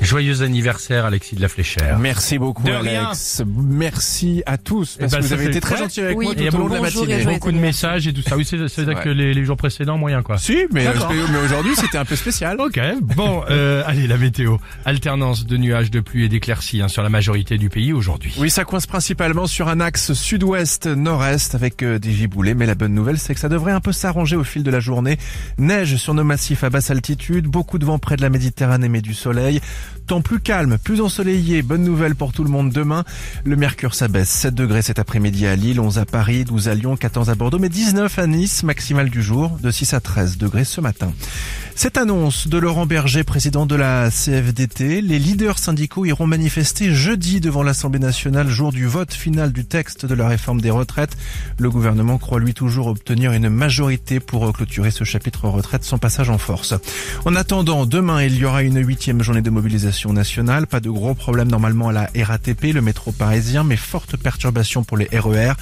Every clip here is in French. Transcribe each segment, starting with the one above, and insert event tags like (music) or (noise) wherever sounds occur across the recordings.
Joyeux anniversaire Alexis de la Fléchère. Merci beaucoup De rien. Alex. Merci à tous parce Eh ben, que vous avez été très Ouais. gentils avec Oui, moi Il y a tout au long de la bonjour et matinée. joyeux Beaucoup de messages et tout ça. Oui, c'est c'est vrai que les, les jours précédents, moyen quoi. Si, mais, D'accord. mais aujourd'hui c'était un peu spécial. (laughs) Ok, bon, euh, allez, la météo. Alternance de nuages, de pluie et d'éclaircies hein, sur la majorité du pays aujourd'hui. Oui, ça coince principalement sur un axe sud-ouest-nord-est avec euh, des giboulées, mais la bonne nouvelle c'est que ça devrait un peu s'arranger au fil de la journée. Neige sur nos massifs à basse altitude, beaucoup de vent près de la Méditerranée mais du soleil. Temps plus calme, plus ensoleillé, bonne nouvelle pour tout le monde demain. Le mercure s'abaisse, 7 degrés cet après-midi à Lille, 11 à Paris, 12 à Lyon, 14 à Bordeaux, mais 19 à Nice, maximale du jour, de 6 à 13 degrés ce matin. Cette annonce de Laurent Berger, président de la CFDT, les leaders syndicaux iront manifester jeudi devant l'Assemblée nationale, jour du vote final du texte de la réforme des retraites. Le gouvernement croit lui toujours obtenir une majorité pour clôturer ce chapitre retraite sans passage en force. En attendant, demain, il y aura une huitième journée de mobilisation nationale. Pas de gros problèmes normalement à la RATP, le métro parisien, mais forte perturbation pour les RER.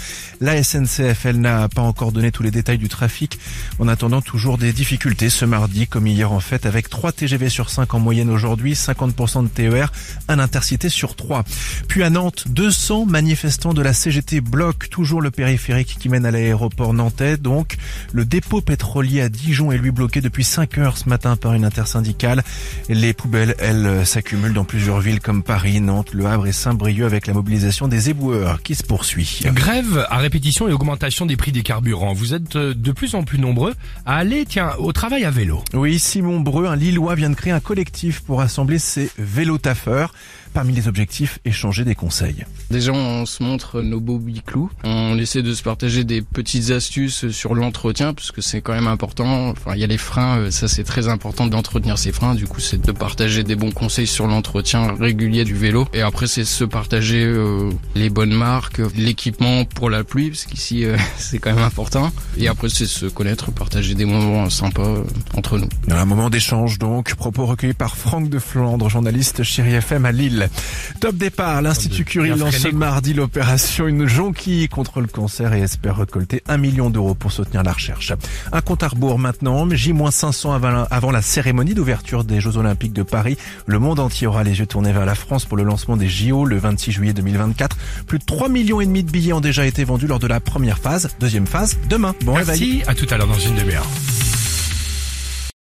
La SNCF, elle n'a pas encore donné tous les détails du trafic. En attendant, toujours des difficultés ce mardi, comme hier en fait, avec 3 TGV sur 5 en moyenne aujourd'hui, 50% de TER, un intercité sur 3. Puis à Nantes, 200 manifestants de la CGT bloquent toujours le périphérique qui mène à l'aéroport nantais. Donc, le dépôt pétrolier à Dijon est lui bloqué depuis 5 heures ce matin par une intersyndicale. Les poubelles, elles, s'accumulent dans plusieurs villes comme Paris, Nantes, Le Havre et Saint-Brieuc avec la mobilisation des éboueurs qui se poursuit. Grève à répétition et augmentation des prix des carburants. Vous êtes euh, de plus en plus nombreux à aller, tiens, au travail à vélo. Oui, Simon Breu, un Lillois, vient de créer un collectif pour rassembler ses vélotaffeurs. Parmi les objectifs, échanger des conseils. Déjà, on se montre nos beaux biclous. On essaie de se partager des petites astuces sur l'entretien, parce que c'est quand même important. Enfin, il y a les freins, euh, ça c'est très important d'entretenir ses freins. Du coup, c'est de partager des bons conseils sur l'entretien régulier du vélo. Et après, c'est se partager euh, les bonnes marques, l'équipement pour la pluie, parce qu'ici, euh, (laughs) c'est quand même important. Et après, c'est se connaître, partager des moments sympas entre nous. Dans un moment d'échange donc, propos recueillis par Franck de Flandre, journaliste chez FM à Lille. Top départ, l'Institut Curie lance ce mardi l'opération Une jonquille contre le cancer et espère récolter un million d'euros pour soutenir la recherche. Un compte à rebours maintenant, J-500 avant la, avant la cérémonie d'ouverture des Jeux Olympiques de Paris. Le monde entier aura les yeux tournés vers la France pour le lancement des JO le 26 juillet 2024. Plus de 3 millions et demi de billets ont déjà été vendus lors de la première phase. Deuxième phase, demain. Bon réveil. Merci, à tout à l'heure dans une demi-heure.